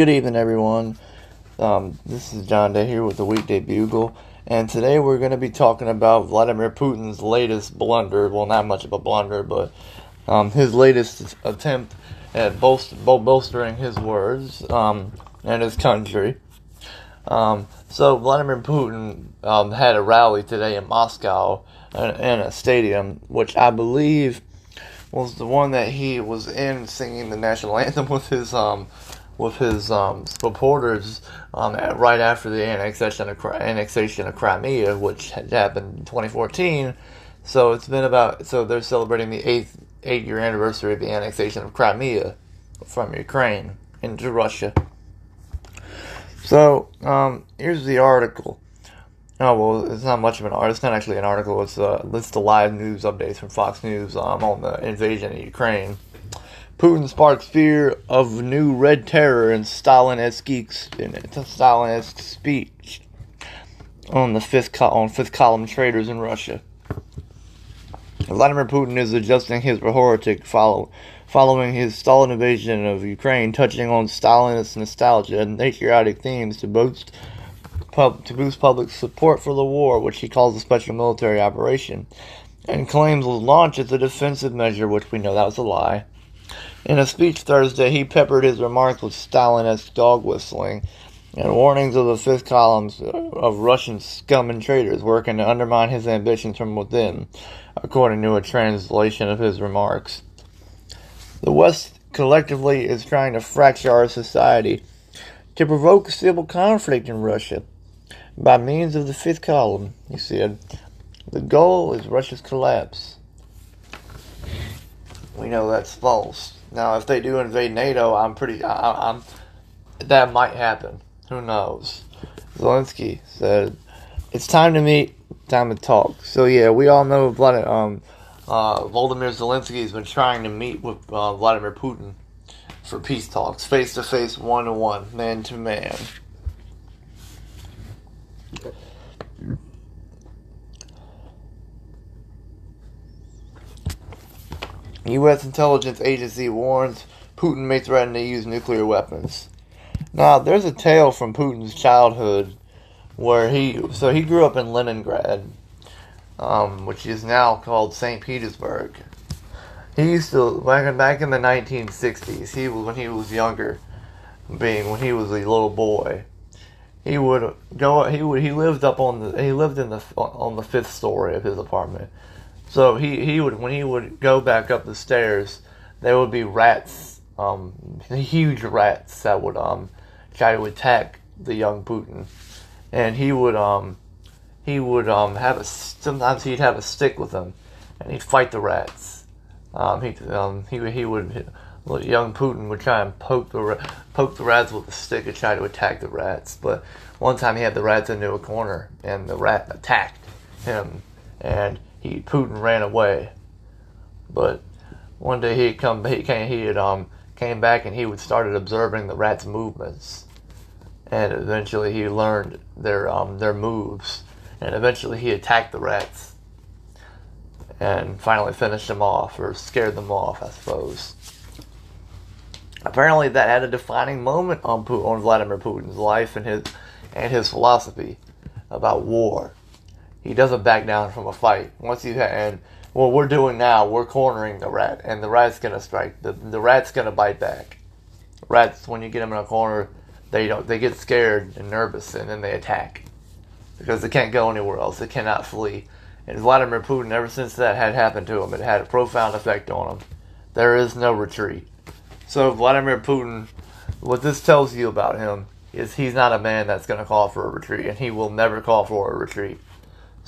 Good evening, everyone. Um, this is John Day here with the Weekday Bugle, and today we're going to be talking about Vladimir Putin's latest blunder. Well, not much of a blunder, but um, his latest attempt at bolster- bolstering his words um, and his country. Um, so, Vladimir Putin um, had a rally today in Moscow in, in a stadium, which I believe was the one that he was in singing the national anthem with his um, with his um, supporters um, at, right after the annexation of, annexation of Crimea, which had happened in 2014. So it's been about so they're celebrating the eighth eight year anniversary of the annexation of Crimea from Ukraine into Russia. So um, here's the article. Oh well, it's not much of an article. It's not actually an article. It's uh, list of live news updates from Fox News um, on the invasion of Ukraine. Putin sparks fear of new red terror in Stalin-esque speech on the fifth co- on fifth column traders in Russia. Vladimir Putin is adjusting his rhetoric follow, following his Stalin invasion of Ukraine, touching on Stalinist nostalgia and patriotic themes to boost pub, to boost public support for the war, which he calls a special military operation, and claims was launched as a defensive measure, which we know that was a lie. In a speech Thursday, he peppered his remarks with Stalin-esque dog whistling and warnings of the fifth columns of Russian scum and traitors working to undermine his ambitions from within, according to a translation of his remarks. The West collectively is trying to fracture our society to provoke civil conflict in Russia by means of the fifth column, he said. The goal is Russia's collapse. We know that's false. Now, if they do invade NATO, I'm pretty. I, am that might happen. Who knows? Zelensky said, "It's time to meet, time to talk." So yeah, we all know Vladimir, um, uh, Volodymyr Zelensky has been trying to meet with uh, Vladimir Putin for peace talks, face to face, one to one, man to man. U.S. intelligence agency warns Putin may threaten to use nuclear weapons. Now, there's a tale from Putin's childhood where he so he grew up in Leningrad, um, which is now called St. Petersburg. He used to back back in the 1960s. He was when he was younger, being when he was a little boy. He would go. He would. He lived up on the. He lived in the on the fifth story of his apartment so he, he would when he would go back up the stairs, there would be rats, um, huge rats that would um try to attack the young Putin, and he would um he would um have a sometimes he'd have a stick with him, and he'd fight the rats. Um, he um he he would young Putin would try and poke the poke the rats with a stick and try to attack the rats. But one time he had the rats into a corner, and the rat attacked him, and he Putin ran away. But one day he come he came he had um came back and he would started observing the rats' movements, and eventually he learned their um their moves, and eventually he attacked the rats, and finally finished them off or scared them off, I suppose. Apparently, that had a defining moment on Putin, on Vladimir Putin's life and his and his philosophy about war he doesn't back down from a fight. Once you and what we're doing now, we're cornering the rat, and the rat's gonna strike. the The rat's gonna bite back. Rats, when you get them in a corner, they don't. They get scared and nervous, and then they attack because they can't go anywhere else. They cannot flee. And Vladimir Putin, ever since that had happened to him, it had a profound effect on him. There is no retreat. So Vladimir Putin, what this tells you about him is he's not a man that's going to call for a retreat, and he will never call for a retreat.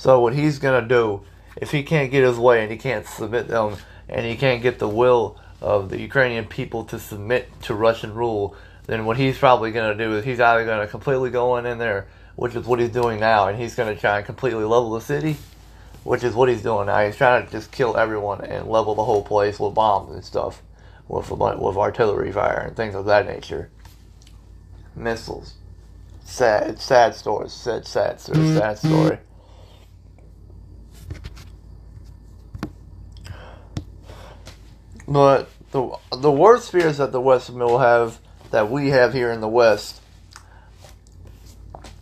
So what he's gonna do, if he can't get his way and he can't submit them, and he can't get the will of the Ukrainian people to submit to Russian rule, then what he's probably gonna do is he's either gonna completely go in, in there, which is what he's doing now, and he's gonna try and completely level the city, which is what he's doing now. He's trying to just kill everyone and level the whole place with bombs and stuff, with with artillery fire and things of that nature, missiles. Sad, sad story. Sad, sad, sad mm-hmm. story. But the the worst fear is that the West will have that we have here in the West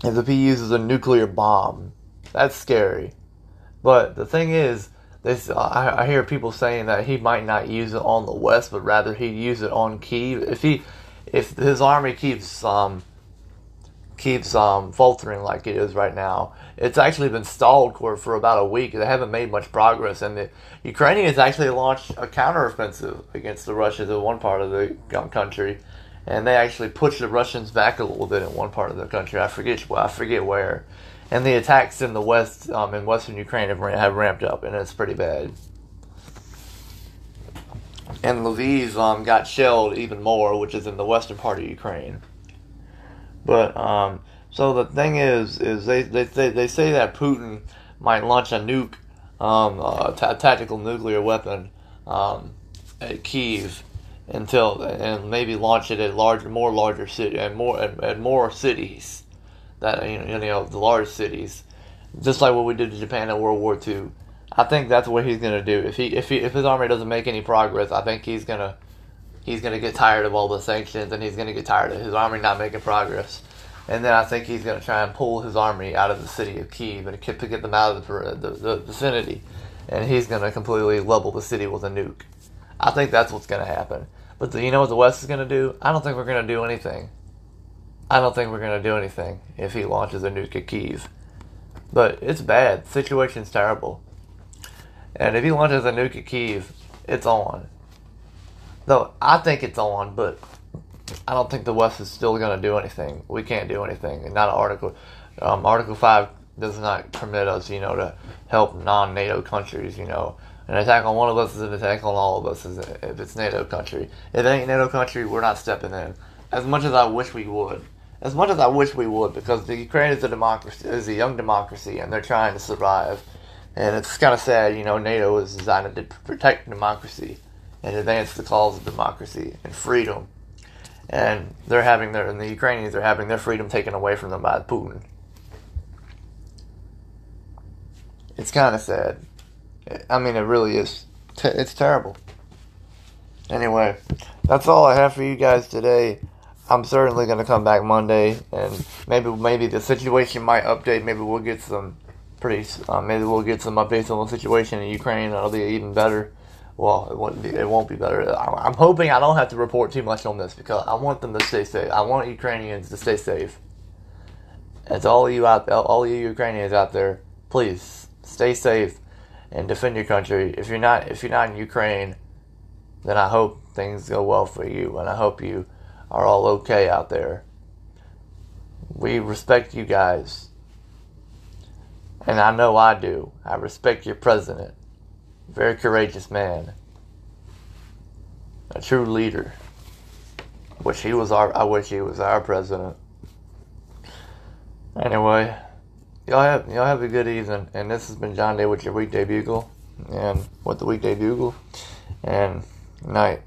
is if he uses a nuclear bomb. That's scary. But the thing is, this I, I hear people saying that he might not use it on the West, but rather he'd use it on Kiev. If he, if his army keeps um, keeps um, faltering like it is right now. It's actually been stalled for, for about a week. They haven't made much progress, and the Ukrainians actually launched a counteroffensive against the Russians in one part of the country, and they actually pushed the Russians back a little bit in one part of the country. I forget I forget where, and the attacks in the west um, in western Ukraine have, have ramped up, and it's pretty bad. And Lviv um, got shelled even more, which is in the western part of Ukraine. But um, so the thing is, is they they they, they say that Putin might launch a nuke, um, tactical nuclear weapon, um, at Kiev until and maybe launch it at larger, more larger city and more and, and more cities that you know, you know the large cities, just like what we did to Japan in World War II. I think that's what he's gonna do. If he if he if his army doesn't make any progress, I think he's gonna he's going to get tired of all the sanctions and he's going to get tired of his army not making progress. And then I think he's going to try and pull his army out of the city of Kiev and to get them out of the, the, the vicinity. And he's going to completely level the city with a nuke. I think that's what's going to happen. But the, you know what the West is going to do? I don't think we're going to do anything. I don't think we're going to do anything if he launches a nuke at Kiev. But it's bad. The situation's terrible. And if he launches a nuke at Kiev, it's on. Though I think it's on, but I don't think the West is still going to do anything. We can't do anything. Not article. Um, article five does not permit us, you know, to help non-NATO countries. You know, an attack on one of us is an attack on all of us. If it's NATO country, if it ain't NATO country, we're not stepping in. As much as I wish we would, as much as I wish we would, because the Ukraine is a democracy, is a young democracy, and they're trying to survive. And it's kind of sad, you know. NATO is designed to protect democracy and advance the cause of democracy and freedom. And they're having their, and the Ukrainians are having their freedom taken away from them by Putin. It's kind of sad. I mean, it really is. It's terrible. Anyway, that's all I have for you guys today. I'm certainly going to come back Monday, and maybe maybe the situation might update. Maybe we'll get some pretty. Uh, maybe we'll get some updates on the situation in Ukraine. That'll be even better well, it won't be. It won't be better. I'm hoping I don't have to report too much on this because I want them to stay safe. I want Ukrainians to stay safe. To all you out, all you Ukrainians out there, please stay safe and defend your country. If you're not, if you're not in Ukraine, then I hope things go well for you, and I hope you are all okay out there. We respect you guys, and I know I do. I respect your president. Very courageous man. A true leader. Wish he was our I wish he was our president. Anyway, y'all have y'all have a good evening. And this has been John Day with your weekday bugle and with the weekday bugle. And night.